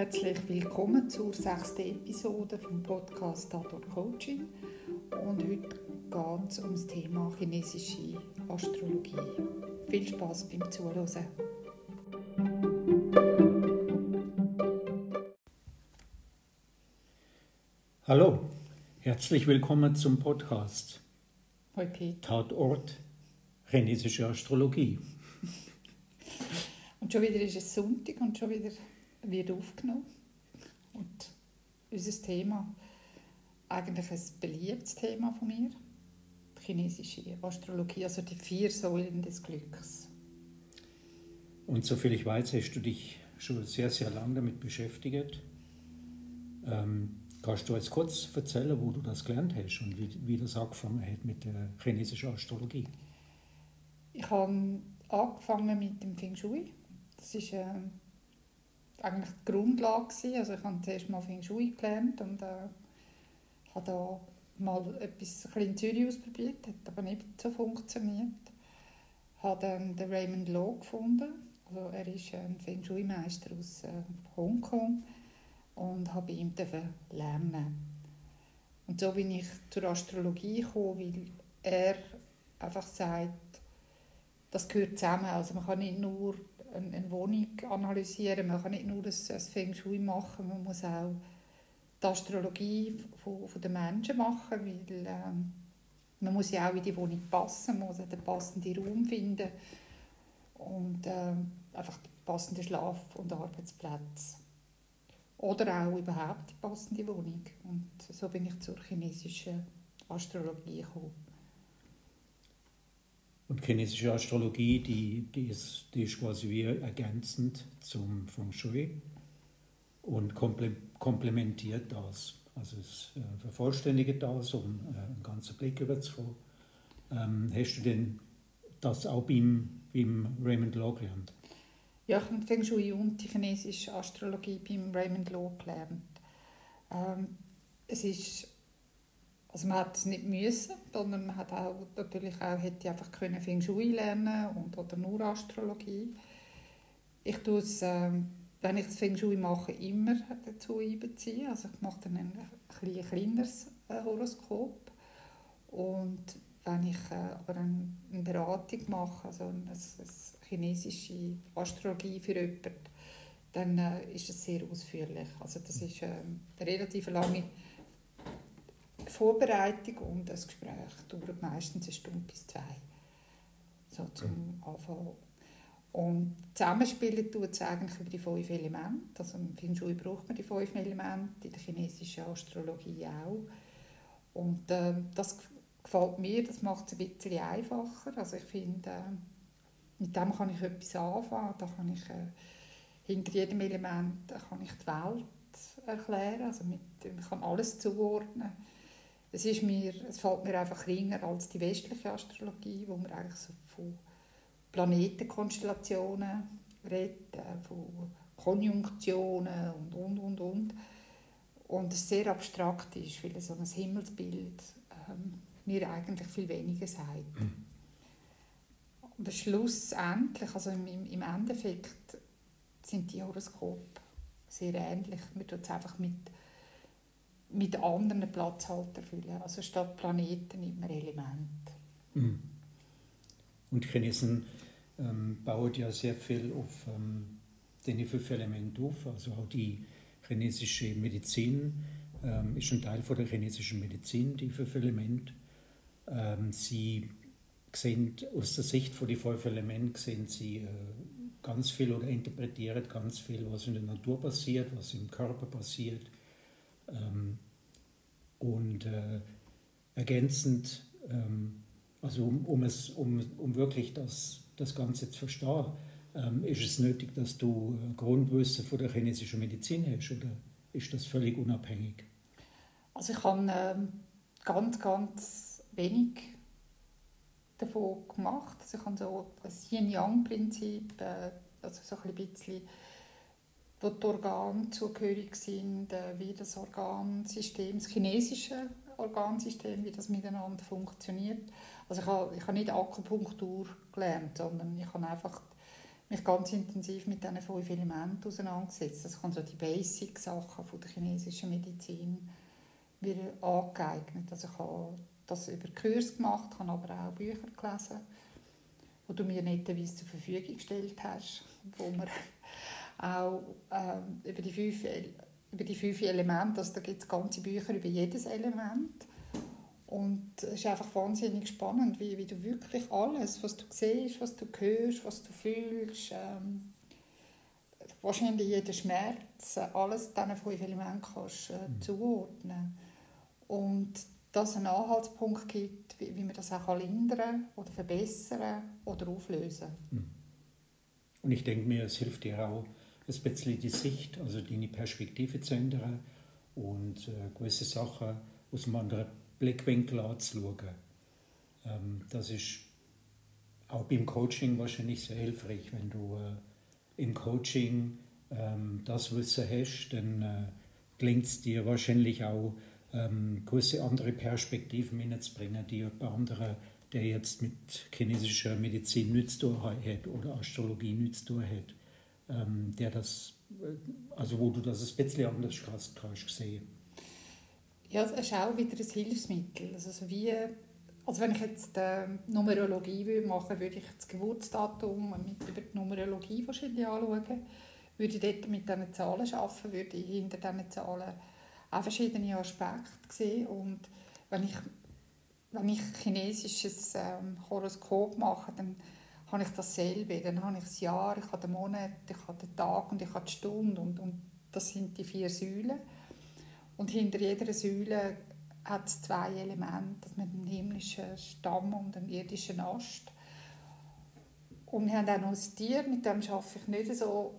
Herzlich willkommen zur sechsten Episode vom Podcast Tatort Coaching. Und heute geht es um das Thema chinesische Astrologie. Viel Spaß beim Zuhören. Hallo, herzlich willkommen zum Podcast. Hoi Peter. Tatort chinesische Astrologie. Und schon wieder ist es Sonntag und schon wieder wird aufgenommen. Und unser Thema, eigentlich ein beliebtes Thema von mir, die chinesische Astrologie, also die vier Säulen des Glücks. Und soviel ich weiß, hast du dich schon sehr, sehr lange damit beschäftigt. Ähm, kannst du jetzt kurz erzählen, wo du das gelernt hast und wie, wie das angefangen hat mit der chinesischen Astrologie? Ich habe angefangen mit dem Feng Shui. Das ist äh, eigentlich die Grundlage. Also ich habe zuerst mal Feng Shui gelernt und äh, habe da mal etwas in Zürich ausprobiert, hat aber nicht so funktioniert. Ich habe dann den Raymond Law gefunden. Also er ist ein Feng Shui-Meister aus äh, Hongkong und habe ihm lernen. Und so bin ich zur Astrologie gekommen, weil er einfach sagt, das gehört zusammen. Also man kann nicht nur eine, Wohnung analysieren, man kann nicht nur das, das Feng Shui machen, man muss auch die Astrologie von, von den Menschen machen, weil ähm, man muss ja auch in die Wohnung passen, man muss den passenden Raum finden und äh, einfach den passenden Schlaf- und Arbeitsplatz. Oder auch überhaupt die passende Wohnung. Und so bin ich zur chinesischen Astrologie gekommen. Und chinesische Astrologie, die, die, ist, die ist quasi wie ergänzend zum Feng Shui und komplementiert das. Also es äh, vervollständigt das, um äh, einen ganzen Blick über zu haben. Ähm, hast du denn das auch beim, beim Raymond Law gelernt? Ja, ich habe Feng Shui und die chinesische Astrologie beim Raymond Law gelernt. Ähm, es ist also man hat es nicht müssen, sondern man hat auch, natürlich auch, hätte einfach können Feng Shui lernen und, oder nur Astrologie. Ich tue es, äh, wenn ich das Feng Shui mache, immer dazu einbeziehen. Also ich mache dann ein, ein kleineres äh, Horoskop. Und wenn ich äh, aber eine, eine Beratung mache, also eine, eine chinesische Astrologie für jemanden, dann äh, ist es sehr ausführlich. Also das ist eine relativ lange Vorbereitung und das Gespräch dauert meistens eine Stunde bis zwei. So zum mhm. Anfang. Und zusammenspielen tut es eigentlich über die fünf Elemente. Also im Feng Shui braucht man die fünf Elemente, in der chinesischen Astrologie auch. Und äh, das gefällt mir, das macht es ein bisschen einfacher. Also ich finde, äh, mit dem kann ich etwas anfangen. Da kann ich äh, hinter jedem Element kann ich die Welt erklären. Also mit, ich kann alles zuordnen es, ist mir, es fällt mir einfach kleiner als die westliche Astrologie, wo man eigentlich so von Planetenkonstellationen redet, äh, von Konjunktionen und, und, und, und. Und es sehr abstrakt ist, weil so ein Himmelsbild ähm, mir eigentlich viel weniger sagt. Mhm. Aber schlussendlich, also im, im Endeffekt, sind die Horoskope sehr ähnlich. Man tut es einfach mit mit anderen Platzhalter füllen. Also statt Planeten immer Elemente. Mhm. Und Chinesen ähm, bauen ja sehr viel auf ähm, diese fünf Elemente auf. Also auch die chinesische Medizin ähm, ist ein Teil von der chinesischen Medizin, die fünf Elemente. Ähm, sie sehen aus der Sicht von den fünf Elementen sehen sie äh, ganz viel oder interpretieren ganz viel, was in der Natur passiert, was im Körper passiert ähm, und äh, ergänzend, ähm, also um, um, es, um, um wirklich das, das Ganze zu verstehen, ähm, ist es nötig, dass du Grundwissen von der chinesischen Medizin hast oder ist das völlig unabhängig? Also ich habe ähm, ganz, ganz wenig davon gemacht. Also ich habe so das Yin-Yang-Prinzip, äh, also so ein bisschen wo die Organe zugehörig sind, äh, wie das Organsystem, das chinesische Organsystem, wie das miteinander funktioniert. Also ich habe, ich habe nicht Akupunktur gelernt, sondern ich habe einfach mich ganz intensiv mit diesen fünf Elementen auseinandergesetzt. Das kann so die Basic-Sachen der chinesischen Medizin mir angeeignet. Also ich habe das über Kurs gemacht, habe aber auch Bücher gelesen, die du mir netterweise zur Verfügung gestellt hast, wo man auch ähm, über, die fünf, über die fünf Elemente, also da gibt es ganze Bücher über jedes Element. Und es ist einfach wahnsinnig spannend, wie, wie du wirklich alles, was du siehst, was du hörst, was du fühlst, ähm, wahrscheinlich jeden Schmerz, alles diesen fünf Elementen kannst äh, mhm. zuordnen. Und dass es einen Anhaltspunkt gibt, wie, wie man das auch lindern oder verbessern oder auflösen kann. Mhm. Und ich denke mir, es hilft dir auch, ein bisschen die Sicht, also deine Perspektive zu ändern und äh, gewisse Sachen aus einem anderen Blickwinkel anzuschauen. Ähm, das ist auch beim Coaching wahrscheinlich sehr hilfreich. Wenn du äh, im Coaching ähm, das Wissen hast, dann äh, gelingt es dir wahrscheinlich auch, ähm, gewisse andere Perspektiven hineinzubringen, die jemand andere, der jetzt mit chinesischer Medizin nichts zu tun hat oder Astrologie nichts zu tun hat, ähm, der das, äh, also wo du das ein bisschen anders kannst, kannst sehen. Ja, es ist auch wieder ein Hilfsmittel. Also wie, also wenn ich jetzt äh, Numerologie machen würde, ich das Geburtsdatum mit über die Numerologie wahrscheinlich anschauen, würde ich dort mit diesen Zahlen arbeiten, würde ich hinter diesen Zahlen auch verschiedene Aspekte sehen und wenn ich, wenn ich chinesisches ähm, Horoskop mache, dann habe ich dasselbe. Dann habe ich das Jahr, ich habe den Monat, ich habe den Tag und ich habe die Stunde. Und, und das sind die vier Säulen. Und hinter jeder Säule hat es zwei Elemente, einen himmlischen Stamm und einen irdischen Ast. Und wir haben auch noch ein Tier, mit dem arbeite ich nicht so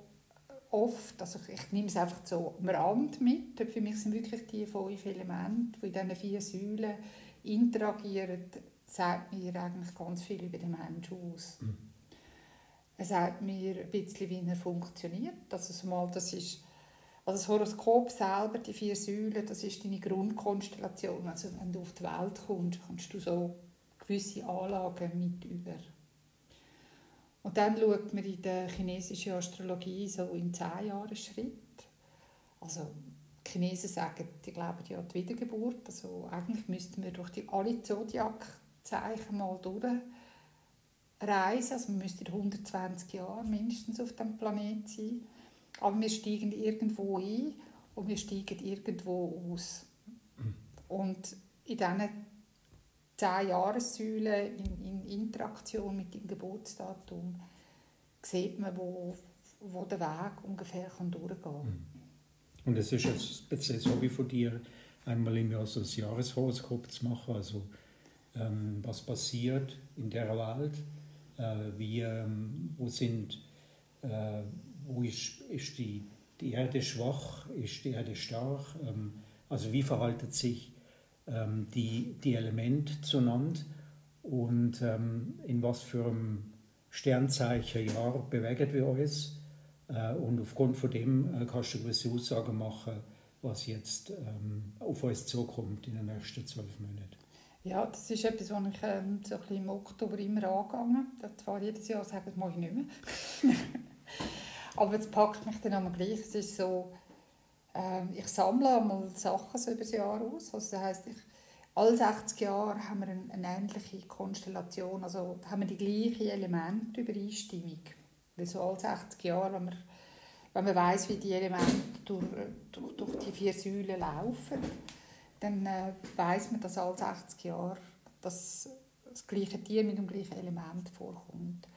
oft. Also ich nehme es einfach so am Rand mit. Für mich sind wirklich die fünf Elemente, die in diesen vier Säulen interagieren, sagt mir eigentlich ganz viel über den Menschen aus. Mhm. Er sagt mir ein bisschen, wie er funktioniert. Also mal, das ist also das Horoskop selber, die vier Säulen, das ist deine Grundkonstellation. Also wenn du auf die Welt kommst, kannst du so gewisse Anlagen mit über. Und dann schaut man in der chinesischen Astrologie so in zehn Jahren Schritt. Also die Chinesen sagen, die glauben ja an die Wiedergeburt. Also eigentlich müssten wir durch die alle Zodiac Zeichen mal durchreisen. Also man müsste 120 Jahre mindestens auf dem Planet sein. Aber wir steigen irgendwo ein und wir steigen irgendwo aus. Und in diesen zehn Jahressäulen in, in Interaktion mit dem Geburtsdatum sieht man, wo, wo der Weg ungefähr kann durchgehen kann. Und es ist jetzt speziell so wie von dir, einmal im Jahr so ein Jahreshoroskop zu machen, also was passiert in der Welt, äh, wie, ähm, wo sind, äh, wo ist, ist die, die Erde schwach, ist die Erde stark, ähm, also wie verhalten sich ähm, die, die Elemente zueinander? Und ähm, in was für einem Sternzeichen Jahr bewegen wir uns? Äh, und aufgrund von dem kannst du gewisse Aussagen machen, was jetzt ähm, auf uns zukommt in den nächsten zwölf Monaten. Ja, das ist etwas, was ich ähm, so ein im Oktober immer angegangen habe. Zwar jedes Jahr sagen, das mache ich nicht mehr. Aber es packt mich dann einmal gleich. Es ist so, äh, ich sammle einmal Sachen so über das Jahr aus. Also das heisst, ich, alle 60 Jahre haben wir eine, eine ähnliche Konstellation. Also haben wir die gleichen Elemente Übereinstimmung. Weil so alle 60 Jahre, wenn man, wenn man weiss, wie die Elemente durch, durch, durch die vier Säulen laufen, dann äh, weiß man, dass alle 60 Jahre das, das gleiche Tier mit dem gleichen Element vorkommt.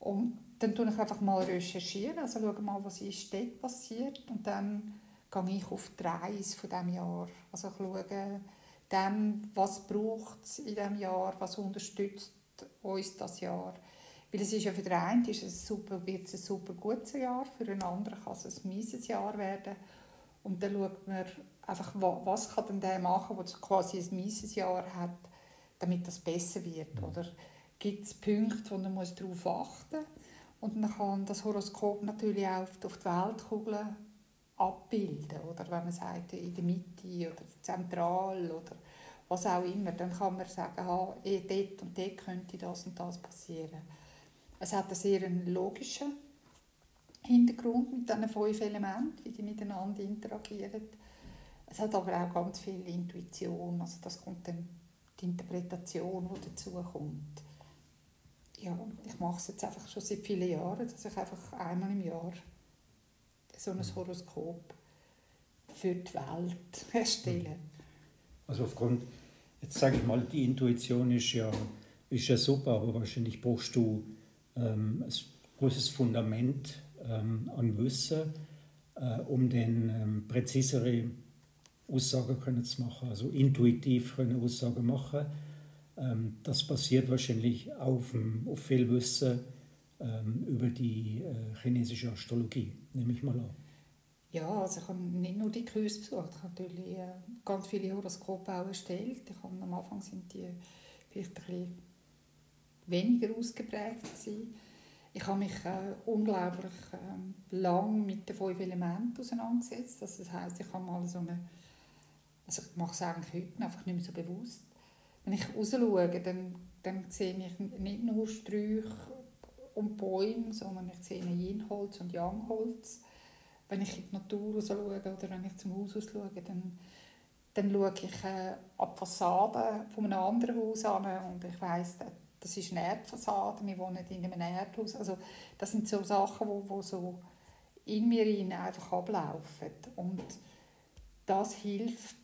Und dann tue ich einfach mal recherchieren, also schaue mal, was ist dort passiert und dann gehe ich auf die Reise von diesem Jahr. Also ich schaue dann, was braucht es in diesem Jahr, was unterstützt uns das Jahr. Weil es ist ja für den einen ist es super, wird es ein super gutes Jahr, für den anderen kann es ein mieses Jahr werden. Und dann schaut man einfach, was kann denn der machen, der quasi ein mieses Jahr hat, damit das besser wird. Mhm. Oder gibt es Punkte, wo man darauf achten muss. Und man kann das Horoskop natürlich auch auf die Weltkugel abbilden. Oder wenn man sagt, in der Mitte oder zentral oder was auch immer, dann kann man sagen, ah, dort und dort könnte das und das passieren. Es hat einen sehr logischen Hintergrund mit diesen fünf Elementen, wie die miteinander interagieren. Es hat aber auch ganz viel Intuition, also das kommt dann die Interpretation, die dazu kommt. Ja, ich mache es jetzt einfach schon seit vielen Jahren, dass ich einfach einmal im Jahr so ein mhm. Horoskop für die Welt erstelle. Mhm. Also aufgrund, jetzt sage ich mal, die Intuition ist ja, ist ja super, aber wahrscheinlich brauchst du ähm, ein großes Fundament ähm, an Wissen, äh, um den ähm, präzisere Aussagen können zu machen, also intuitiv eine Aussage machen. Ähm, das basiert wahrscheinlich auf, auf viel Wissen ähm, über die äh, chinesische Astrologie, nehme ich mal an. Ja, also ich habe nicht nur die Kurse besucht, ich habe natürlich äh, ganz viele Horoskope auch erstellt. Ich habe, am Anfang sind die vielleicht ein bisschen weniger ausgeprägt gewesen. Ich habe mich äh, unglaublich äh, lang mit den fünf Elementen auseinandergesetzt. Das heißt, ich habe mal so eine, also ich mache es eigentlich heute einfach nicht mehr so bewusst. Wenn ich raus schaue, dann, dann sehe ich nicht nur Sträuche und Bäume, sondern ich sehe Yin-Holz und Yang-Holz. Wenn ich in die Natur raus schaue oder wenn ich zum Haus schaue, dann, dann schaue ich äh, ab Fassade von einem anderen Haus an und ich weiss, das ist eine Erdfassade, wir wohnen in einem Erdhaus. Also das sind so Sachen, die, die so in mir einfach ablaufen. Und das hilft,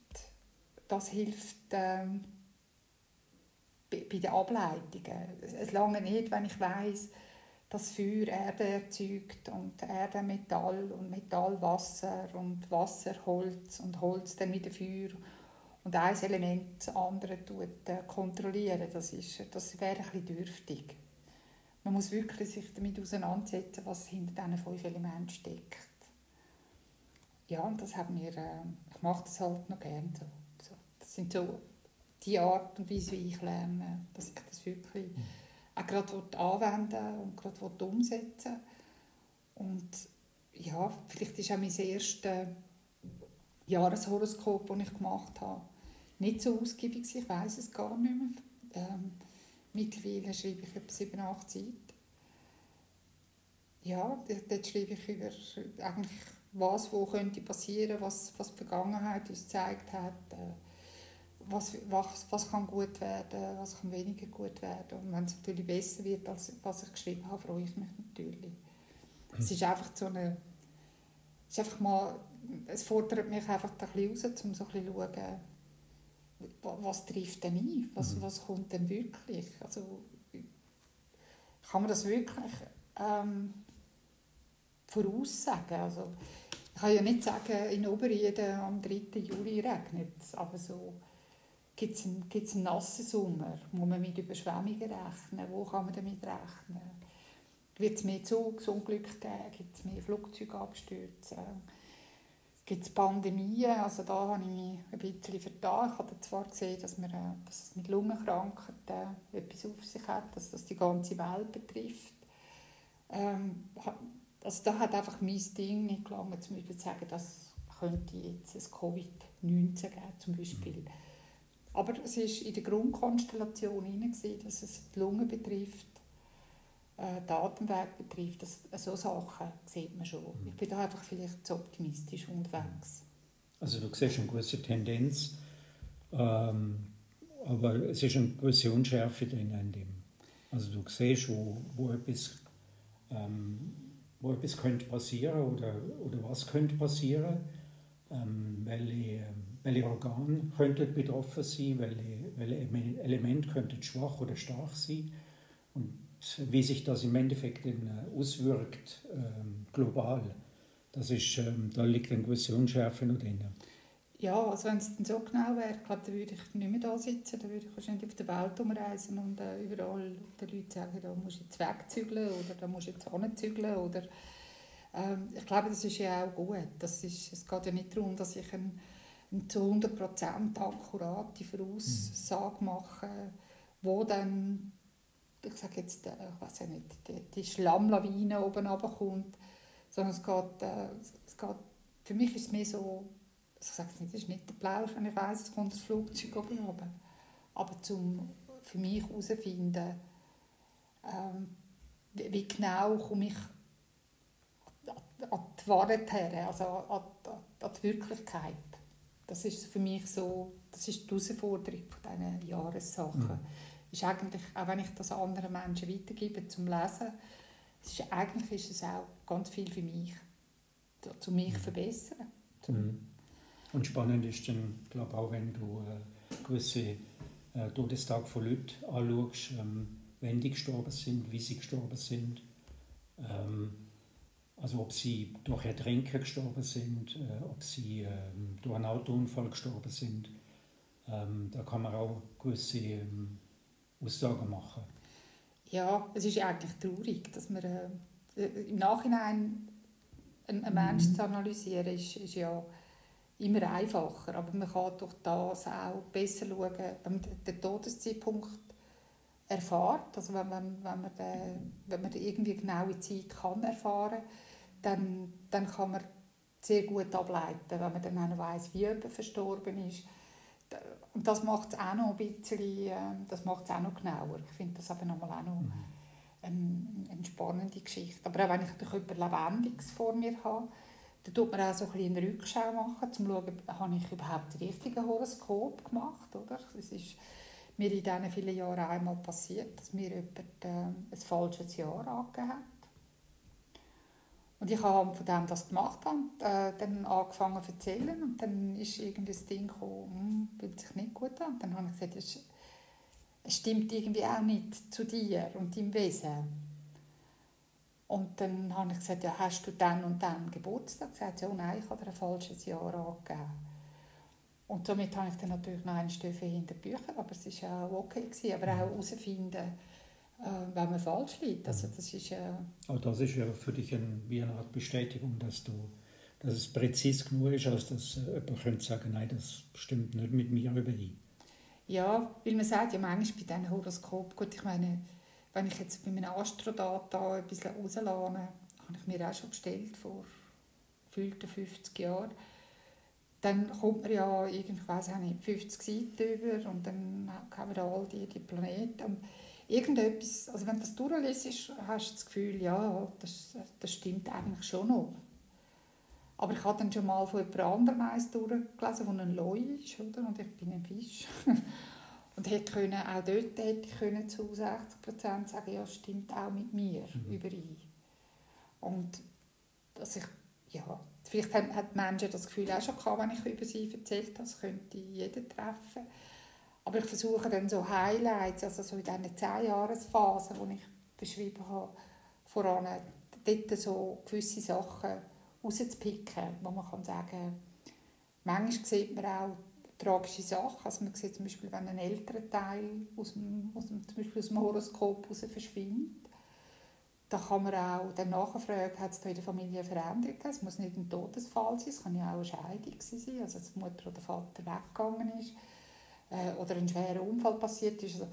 das hilft ähm, bei, bei den Ableitungen. Es lange nicht, wenn ich weiß, dass Feuer Erde erzeugt und Erde Metall und Metall Wasser und Wasser Holz und Holz dann wieder Feuer und ein Element das andere tut, äh, kontrollieren, das, ist, das wäre bisschen dürftig. Man muss wirklich sich damit auseinandersetzen, was hinter diesen fünf Elementen steckt. Ja, und das hat mir, äh, ich mache das halt noch gerne so. Sind so die Art und Weise, wie ich lerne, dass ich das wirklich mhm. auch gerade anwenden und gerade umsetzen Und ja, vielleicht ist auch mein erstes Jahreshoroskop, das ich gemacht habe, nicht so ausgiebig Ich weiß es gar nicht mehr. Ähm, mittlerweile schreibe ich etwa sieben, acht Seiten. Ja, dort schreibe ich über eigentlich was, wo könnte passieren, was, was die Vergangenheit uns gezeigt hat, äh, was, was, was kann gut werden, was kann weniger gut werden. Und wenn es natürlich besser wird, als was ich geschrieben habe, freue ich mich natürlich. Es ist einfach so eine, es ist einfach mal, es fordert mich einfach ein bisschen raus, um so ein bisschen zu schauen, was trifft denn ein? Was, mhm. was kommt denn wirklich? Also, kann man das wirklich ähm, voraussagen? Also, ich kann ja nicht sagen, in Oberrieden am 3. Juli regnet es, aber so gibt es einen, nassen Sommer, muss man mit Überschwemmungen rechnen, wo kann man damit rechnen? Wird es mehr Zugsunglücke geben, gibt es mehr Flugzeugabstürze? gibt es Pandemien. Also da habe ich mich ein bisschen vertan. Ich habe zwar gesehen, dass, man, äh, dass es mit Lungenkrankheiten etwas auf sich hat, dass das die ganze Welt betrifft. Ähm, also da hat einfach mein Ding nicht zum Beispiel zu sagen, das könnte jetzt ein Covid-19 geben, zum Beispiel. Aber es war in der Grundkonstellation hinein, dass es die Lunge betrifft äh, Datenweg betrifft, das, so Sachen sieht man schon. Ich bin da einfach vielleicht zu optimistisch unterwegs. Also du siehst eine gewisse Tendenz, ähm, aber es ist eine gewisse Unschärfe drin in dem. Also du siehst, wo, wo etwas ähm, wo etwas könnte passieren oder, oder was könnte passieren, ähm, welche, welche Organe könnten betroffen sein, welche, welche Elemente könnten schwach oder stark sein. Und wie sich das im Endeffekt in, äh, auswirkt, ähm, global, das ist, ähm, da liegt eine gewisse Unschärfe noch drin. Ja, also wenn es dann so genau wäre, glaube, dann würde ich nicht mehr da sitzen, dann würde ich wahrscheinlich auf der Welt umreisen und äh, überall den Leuten sagen, da musst du jetzt wegzügeln oder da musst du jetzt anzügeln oder ähm, ich glaube, das ist ja auch gut. Das ist, es geht ja nicht darum, dass ich eine zu 100% akkurate Voraussage mache, wo dann ich sage jetzt, äh, ich weiß ja nicht, die, die Schlammlawine oben runterkommt, sondern es geht, äh, es geht, für mich ist es mehr so, ich sage es nicht, es ist nicht der Plausch, wenn ich weiss, es kommt das Flugzeug oben runter. Aber zum für mich herausfinden, ähm, wie, wie genau komme ich an die Wahrheit her, also an, an die Wirklichkeit. Das ist für mich so, das ist die Herausforderung von diesen Jahressachen. Mhm. Ist eigentlich, auch wenn ich das anderen Menschen weitergebe zum Lesen, ist, eigentlich ist es auch ganz viel für mich, zu mich mhm. verbessern. Mhm. Und spannend ist dann, glaube auch, wenn du äh, gewisse äh, Todestage von Leuten anschaust, ähm, wenn die gestorben sind, wie sie gestorben sind. Ähm, also ob sie durch Ertrinken gestorben sind, äh, ob sie ähm, durch einen Autounfall gestorben sind. Ähm, da kann man auch gewisse ähm, Aussagen machen. Ja, es ist eigentlich traurig, dass man äh, im Nachhinein einen, einen Menschen mhm. zu analysieren, ist, ist ja immer einfacher. Aber man kann durch das auch besser schauen, wenn man den Todeszeitpunkt erfährt, also wenn man, wenn man, den, wenn man irgendwie genaue Zeit kann erfahren dann, dann kann man sehr gut ableiten, wenn man dann auch weiss, wie jemand verstorben ist. Und das macht es auch noch ein bisschen, ähm, das macht es auch noch genauer. Ich finde das aber nochmal auch noch mhm. eine, eine, spannende Geschichte. Aber auch wenn ich etwas Lebendiges vor mir habe, dann tut man auch so ein bisschen eine Rückschau machen, um zu schauen, habe ich überhaupt das richtige Horoskop gemacht, oder? Es ist mir in diesen vielen Jahren einmal passiert, dass mir jemand äh, ein falsches Jahr angegeben hat. Und ich habe von dem das gemacht und äh, dann angefangen zu erzählen und dann ist irgendwie das Ding gekommen, hm, fühlt sich nicht gut an. Und dann habe ich gesagt, es, es stimmt irgendwie auch nicht zu dir und deinem Wesen. Und dann habe ich gesagt, ja, hast du dann und dann Geburtstag? Sie hat ja, oh nein, ich habe dir ein falsches Jahr angegeben. Und somit habe ich dann natürlich noch einen Stufe hinter Bücher, aber es war auch okay. Gewesen, aber auch herausfinden, äh, wenn man falsch liegt. Also das ist, äh auch das ist ja für dich ein, wie eine Art Bestätigung, dass, du, dass es präzise genug ist, als dass äh, jemand könnte sagen nein, das stimmt nicht mit mir überein. Ja, weil man sagt ja manchmal bei diesen Horoskop, gut, ich meine, wenn ich jetzt bei meinen Astrodata ein bisschen rauslade, habe ich mir auch schon gestellt vor gefühlten 50 Jahren, dann kommt man ja irgendwie, ich nicht, 50 Seiten über und dann haben wir da all die, die Planeten und irgendetwas, also wenn du das durchliest, hast du das Gefühl, ja, das, das stimmt eigentlich schon noch. Aber ich habe dann schon mal von jemand anderem eins durchgelesen, der ein Leu ist, oder? und ich bin ein Fisch. Und hätte können, auch dort hätte ich können zu 60 Prozent sagen, ja, stimmt auch mit mir mhm. überein. Und dass ich, ja, vielleicht haben, die Menschen das Gefühl auch schon gehabt, wenn ich über sie erzählt habe, das könnte jeder treffen. Aber ich versuche dann so Highlights, also so in diesen 10 Jahresphasen, die ich beschrieben habe, voran dort so gewisse Sachen rauszupicken, wo man kann sagen, manchmal sieht man auch tragische Sache. Also man sieht zum Beispiel, wenn ein älterer Teil aus dem, aus dem, zum Beispiel aus dem Horoskop heraus verschwindet, da kann man auch dann nachfragen, hat es da in der Familie Veränderungen Es muss nicht ein Todesfall sein, es kann ja auch eine Scheidung sein, also dass die Mutter oder der Vater weggegangen ist äh, oder ein schwerer Unfall passiert ist. Also,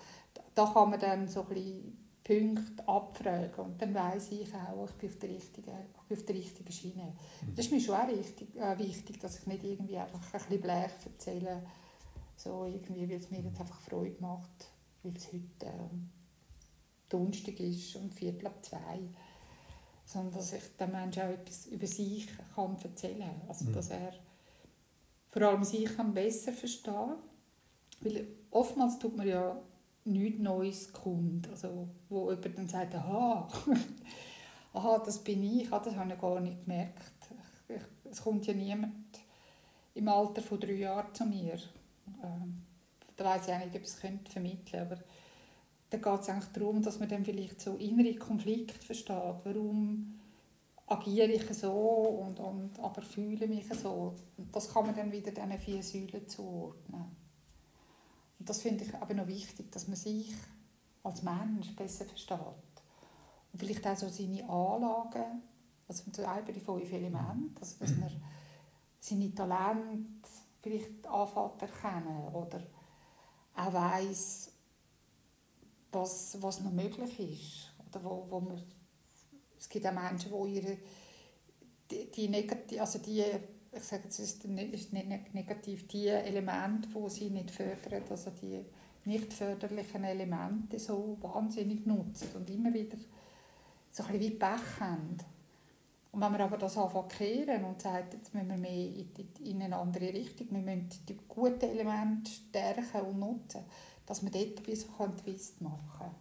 da kann man dann so ein bisschen Punkte abfragen und dann weiß ich auch, ich bin auf der richtigen, ich bin auf der richtigen Schiene. Mhm. Das ist mir schon auch richtig, äh, wichtig, dass ich nicht irgendwie einfach ein bisschen blech erzähle, so irgendwie, weil es mir jetzt einfach Freude macht, weil es heute äh, Donnerstag ist und Viertel ab zwei, sondern dass ich dem Menschen auch etwas über sich kann erzählen kann, also mhm. dass er vor allem sich kann besser verstehen kann, weil oftmals tut man ja nichts Neues kommt. Also, wo jemand dann sagt, aha, aha das bin ich, ah, das habe ich gar nicht gemerkt. Ich, es kommt ja niemand im Alter von drei Jahren zu mir. Ähm, da weiß ich auch nicht, ob ich es könnte vermitteln aber da geht es eigentlich darum, dass man dann vielleicht so innere Konflikte versteht. Warum agiere ich so und, und aber fühle mich so. Und das kann man dann wieder diesen vier Säulen zuordnen. Und das finde ich aber noch wichtig, dass man sich als Mensch besser versteht. Und vielleicht auch so seine Anlagen, also zum Beispiel die fünf Elemente, also dass man seine Talente vielleicht anfängt erkennen oder auch weiss, was, was noch möglich ist. Oder wo, wo man, es gibt auch Menschen, die ihre die, die, also die ich sage jetzt, ist nicht negativ, die Elemente, die sie nicht fördern, also die nicht förderlichen Elemente so wahnsinnig nutzen und immer wieder so ein wie Pech haben. Und wenn wir aber das anfangen und sagen, jetzt müssen wir mehr in, eine andere Richtung, wir müssen die guten Elemente stärken und nutzen, dass wir dort bisschen Twist machen können.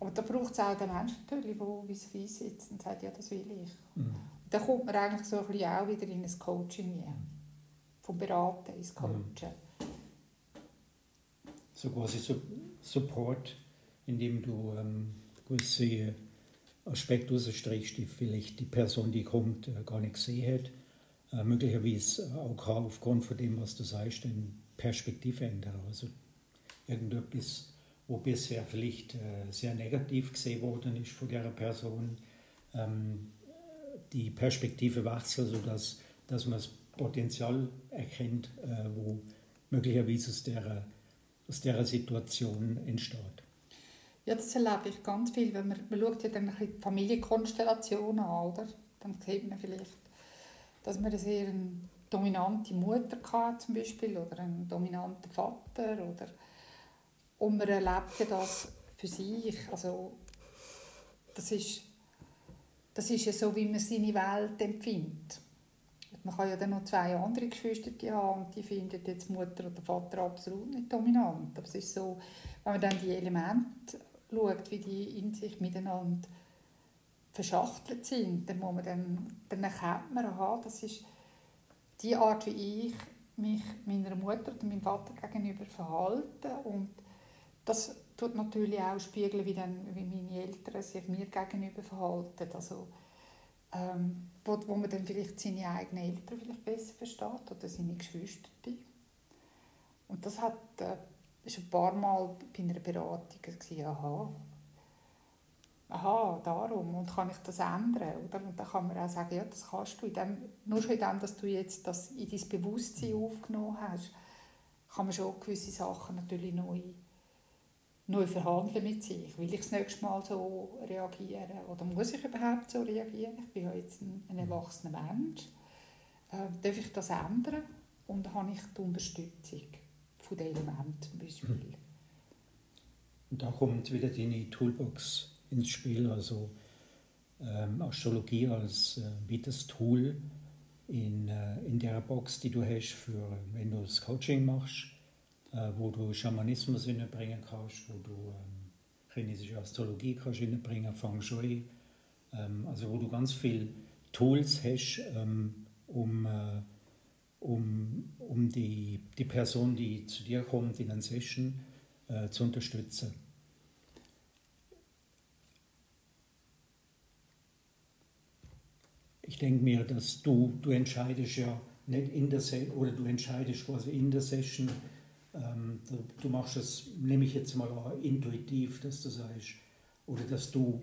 Aber da braucht es auch den Menschen der wie es sitzt und sagt, ja, das will ich. Mhm. Dann kommt man eigentlich so ein bisschen auch wieder in ein Coaching rein. Vom Beraten ins mhm. Coachen. So quasi Support, indem du ähm, gewisse Aspekte rausstrichst, die vielleicht die Person, die kommt, äh, gar nicht gesehen hat. Äh, möglicherweise auch aufgrund von dem, was du sagst, eine Perspektive ändern. Also irgendetwas wo bisher vielleicht äh, sehr negativ gesehen worden ist von der Person, ähm, die Perspektive wechselt, sodass dass man das Potenzial erkennt, äh, wo möglicherweise aus der, aus der Situation entsteht. Ja, das erlebe ich ganz viel, wenn man, man schaut ja dann die Familienkonstellationen an, oder? dann sieht man vielleicht, dass man eine sehr dominante Mutter hatte, zum Beispiel, oder einen dominanten Vater, oder und man erlebt das für sich. Also, das ist, das ist ja so, wie man seine Welt empfindet. Man kann ja dann noch zwei andere Geschwister haben und die finden jetzt Mutter oder Vater absolut nicht dominant. Aber es ist so, wenn man dann die Elemente schaut, wie die in sich miteinander verschachtelt sind, dann, muss man dann, dann erkennt man, aha, das ist die Art, wie ich mich meiner Mutter oder meinem Vater gegenüber verhalte und das tut natürlich auch spiegeln, wie, dann, wie meine Eltern sich mir gegenüber verhalten. Also, ähm, wo, wo man dann vielleicht seine eigenen Eltern vielleicht besser versteht oder seine Geschwister. Und das hat äh, schon ein paar Mal bei einer Beratung gesagt, aha, aha, darum, und kann ich das ändern? Oder? Und dann kann man auch sagen, ja, das kannst du. In dem, nur schon in dem, dass du jetzt das in dein Bewusstsein aufgenommen hast, kann man schon gewisse Sachen natürlich neu neu verhandeln mit sich. Will ich das nächste Mal so reagieren? Oder muss ich überhaupt so reagieren? Ich bin ja jetzt ein, ein erwachsener Mensch. Äh, darf ich das ändern? Und habe ich die Unterstützung von den Elementen Beispiel. Mhm. Und da kommt wieder deine Toolbox ins Spiel, also ähm, Astrologie als äh, wie das Tool in, äh, in der Box, die du hast, für, wenn du das Coaching machst wo du Schamanismus hineinbringen kannst, wo du ähm, chinesische Astrologie kannst hineinbringen, Feng Shui, ähm, also wo du ganz viele Tools hast, ähm, um, äh, um, um die, die Person, die zu dir kommt in eine Session, äh, zu unterstützen. Ich denke mir, dass du, du entscheidest ja nicht in der Se oder du entscheidest quasi in der Session, ähm, du, machst es, nehme ich jetzt mal an, intuitiv, dass du sagst, oder dass du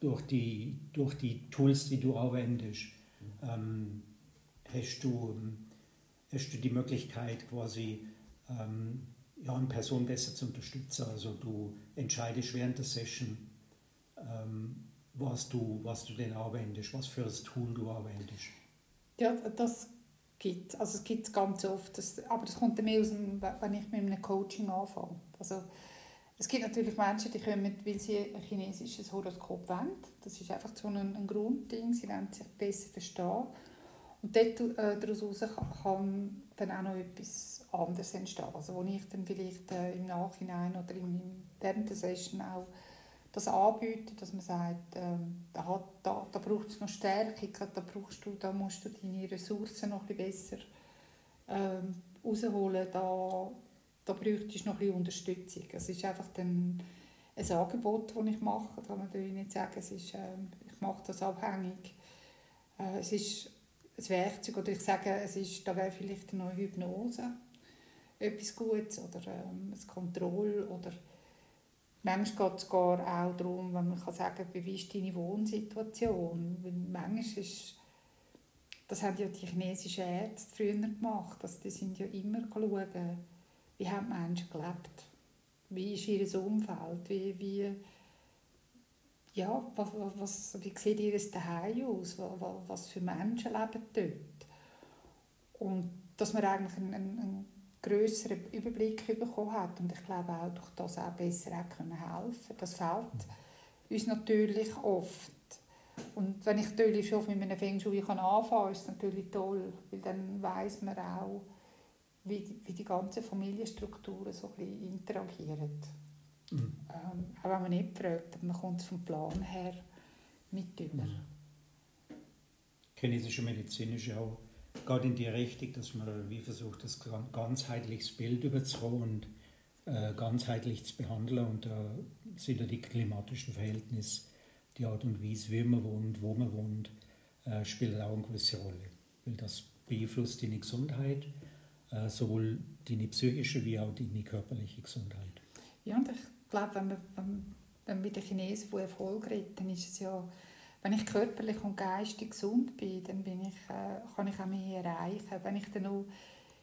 durch die, durch die Tools, die du anwendest, ähm, hast, du, hast du die Möglichkeit quasi ähm, ja, eine Person besser zu unterstützen. Also du entscheidest während der Session, ähm, was, du, was du denn anwendest, was für ein Tool du anwendest. Ja, das gibt. Also es gibt ganz oft, das, aber das kommt mehr aus dem, wenn ich mit einem Coaching anfange. Also es gibt natürlich Menschen, die kommen, weil sie ein chinesisches Horoskop wollen. Das ist einfach so ein, ein Grundding, sie wollen sich besser verstehen. Und dort, äh, daraus kann, dann auch noch etwas anderes entstehen. Also wo ich dann vielleicht äh, im Nachhinein oder im, während der Session auch das anbieten, dass man sagt, ähm, da, da, braucht es noch Stärkung, da, brauchst du, da musst du deine Ressourcen noch ein besser ähm, rausholen, da, da bräuchtest du noch ein Unterstützung. Es ist einfach dann ein Angebot, das ich mache, da kann man nicht sagen, es ist, äh, ich mache das abhängig. Äh, es ist ein Werkzeug, oder ich sage, es ist, da wäre vielleicht eine Hypnose etwas Gutes, oder ähm, ein Kontroll, oder Manchmal geht es gar auch darum, wenn man kann sagen kann, wie ist deine Wohnsituation? Weil manchmal ist, das haben ja die chinesischen Ärzte früher gemacht, dass die sind ja immer schauen, wie haben Menschen gelebt? Wie ist ihr Umfeld? Wie, wie, ja, was, was, wie sieht ihr Zuhause aus? Was, was für Menschen leben dort? Und dass man eigentlich einen, einen größeren Überblick bekommen hat und ich glaube auch durch das auch besser auch können helfen Das fehlt uns natürlich oft. Und wenn ich natürlich schon mit einem Feng Shui anfangen kann, ist es natürlich toll, weil dann weiß man auch, wie die, wie die ganzen Familienstrukturen so ein bisschen interagieren. Mhm. Ähm, auch wenn man nicht fragt, man kommt vom Plan her mit über. Mhm. Chinesische Medizin ist ja auch gerade in die Richtung, dass man wie versucht, das ganzheitliches Bild überzukommen und äh, ganzheitlich zu behandeln. Und da sind ja die klimatischen Verhältnisse, die Art und Weise, wie man wohnt, wo man wohnt, äh, spielt auch eine gewisse Rolle. Weil das beeinflusst die Gesundheit, äh, sowohl die psychische wie auch die körperliche Gesundheit. Ja, und ich glaube, wenn man, wenn man mit den Chinesen von Erfolg redet, dann ist es ja, wenn ich körperlich und geistig gesund bin, dann bin ich, äh, kann ich auch mehr erreichen. Wenn ich dann auch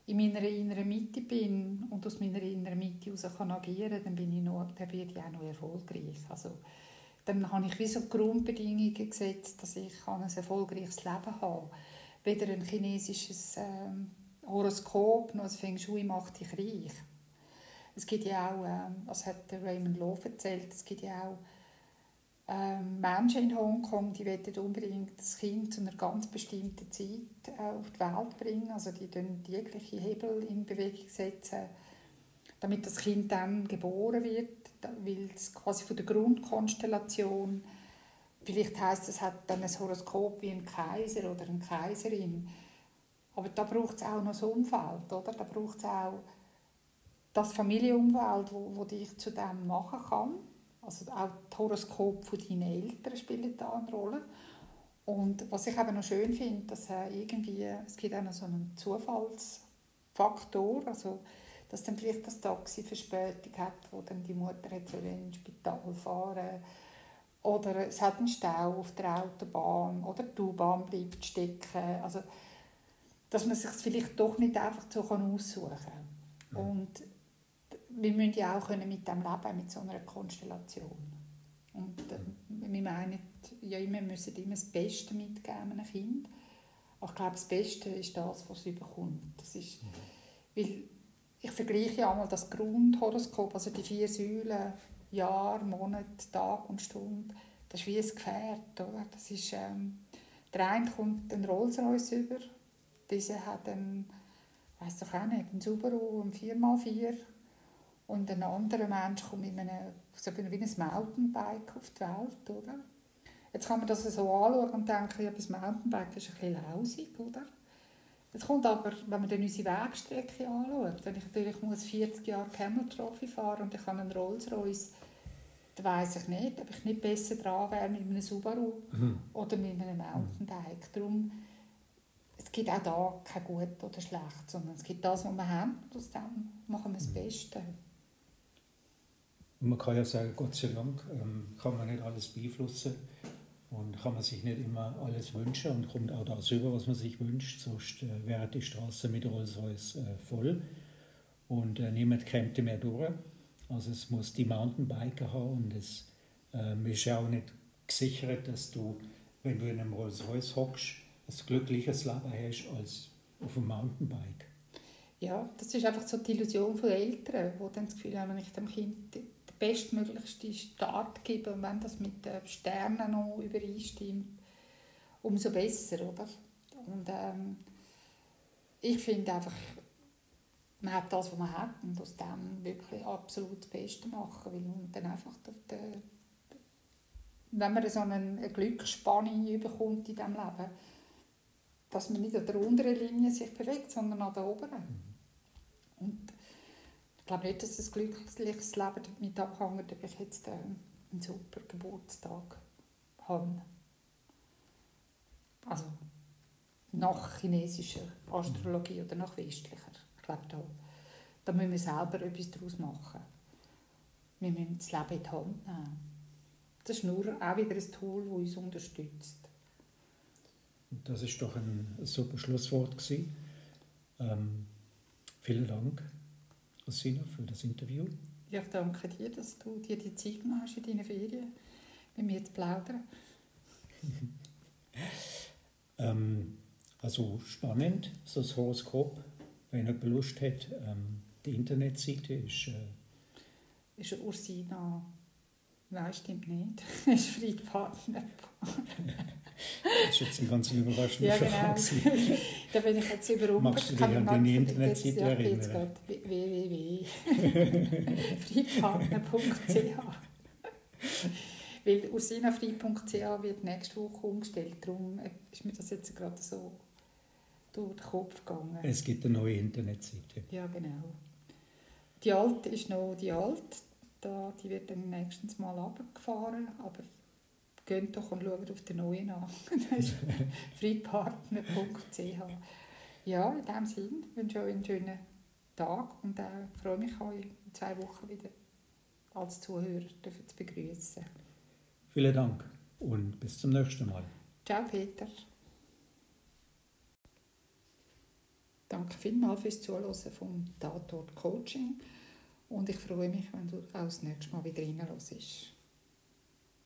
in meiner inneren Mitte bin und aus meiner inneren Mitte heraus kann agieren dann bin ich noch, dann werde ich auch noch erfolgreich. Also, dann habe ich wie so Grundbedingungen gesetzt, dass ich ein erfolgreiches Leben habe. Weder ein chinesisches ähm, Horoskop noch ein Feng Shui macht dich reich. Es gibt ja auch, ähm, was hat Raymond Lowe erzählt, es gibt ja auch ähm, Menschen in Hongkong, die wollen unbedingt das Kind zu einer ganz bestimmten Zeit äh, auf die Welt bringen. Also die setzen jegliche Hebel in Bewegung setzen, damit das Kind dann geboren wird, weil es quasi von der Grundkonstellation Vielleicht heißt es hat dann ein Horoskop wie ein Kaiser oder eine Kaiserin. Aber da braucht es auch noch das Umfeld, oder? Da braucht es auch das Familienumfeld, wo, wo dich zu dem machen kann. Also auch das Horoskop von deinen Eltern spielt da eine Rolle. Und was ich eben noch schön finde, dass irgendwie, es gibt auch noch so einen Zufallsfaktor, also dass dann vielleicht das Taxi Verspätung hat, wo dann die Mutter hat ins Spital fahren oder es hat einen Stau auf der Autobahn oder die U-Bahn bleibt stecken. Also, dass man sich vielleicht doch nicht einfach so aussuchen kann. Mhm. Und wir müssen ja auch mit dem leben, mit so einer Konstellation. Und äh, wir meinen ja immer, wir müssen immer das Beste mitgeben einem Kind. Aber ich glaube, das Beste ist das, was es überkommt. Das ist, weil ich vergleiche ja einmal das Grundhoroskop, also die vier Säulen, Jahr, Monat, Tag und Stunde, das ist wie ein Gefährt. Oder? Das ist, ähm, der eine kommt einen Rolls-Royce über, dieser hat einen, weiß doch auch nicht, einen Subaru, einen 4x4 und ein anderer Mensch kommt mit einem, so wie ein Mountainbike auf die Welt, oder? Jetzt kann man das so anschauen und denken, ja, das Mountainbike ist ein bisschen lausig, oder? Jetzt kommt aber, wenn man dann unsere Wegstrecke anschaut, wenn ich natürlich muss 40 Jahre Camel Trophy fahren und ich habe einen Rolls Royce, dann weiss ich nicht, ob ich nicht besser dran wäre mit einem Subaru mhm. oder mit einem Mountainbike. Darum, es gibt auch da kein gut oder schlecht, sondern es gibt das, was wir haben und aus dem machen wir das mhm. Beste. Und man kann ja sagen, Gott sei Dank ähm, kann man nicht alles beeinflussen und kann man sich nicht immer alles wünschen und kommt auch das über, was man sich wünscht. Sonst äh, wäre die Straße mit Rolls-Royce äh, voll und äh, niemand käme mehr durch. Also es muss die Mountainbiker haben und es ähm, ist ja auch nicht gesichert, dass du, wenn du in einem Rolls-Royce hockst, ein glückliches Leben hast als auf einem Mountainbike. Ja, das ist einfach so die Illusion von Eltern, die dann das Gefühl haben, wenn ich dem Kind bestmöglichste Start geben und wenn das mit den Sternen noch übereinstimmt, umso besser, oder? Und ähm, ich finde einfach, man hat das, was man hat und aus dem wirklich absolut das Beste machen, weil man dann einfach den, wenn man so eine, eine Glücksspanne bekommt in diesem Leben, dass man nicht an der unteren Linie sich bewegt, sondern an der oberen. Mhm. Und ich glaube nicht, dass ein glückliches Leben damit abhängt, ob ich jetzt ähm, einen super Geburtstag habe. Also nach chinesischer Astrologie oder nach westlicher. Ich glaube, da, da müssen wir selber etwas daraus machen. Wir müssen das Leben in die Hand nehmen. Das ist nur auch wieder ein Tool, das uns unterstützt. Das ist doch ein super Schlusswort. Ähm, vielen Dank. Rosina, für das Interview. Ja, ich danke dir, dass du dir die Zeit genommen hast in deinen Ferien, mit mir zu plaudern. ähm, also spannend, so das Horoskop. Wenn jemand Lust hat, ähm, die Internetseite ist... Äh, ist Ursina Nein, stimmt nicht. Ist Friedpartner. Das ist jetzt eine ganz überraschende Ja, Frage. genau. da bin ich jetzt überrumpelt. Magst du dich an deine Internetseite jetzt- ja, Jetzt erinnern? geht www.friedpartner.ch Weil usinafrei.ch wird nächste Woche umgestellt. Darum ist mir das jetzt gerade so durch den Kopf gegangen. Es gibt eine neue Internetseite. Ja, genau. Die alte ist noch die alte. Da, die wird dann nächstens mal runtergefahren. Aber geht doch und schaut auf den neuen an. das ist freepartner.ch. Ja, in diesem Sinne wünsche ich euch einen schönen Tag und äh, freue mich, euch in zwei Wochen wieder als Zuhörer zu begrüßen. Vielen Dank und bis zum nächsten Mal. Ciao, Peter. Danke vielmals fürs Zuhören vom Tatort Coaching. Und ich freue mich, wenn du auch das nächste Mal wieder reinhörst.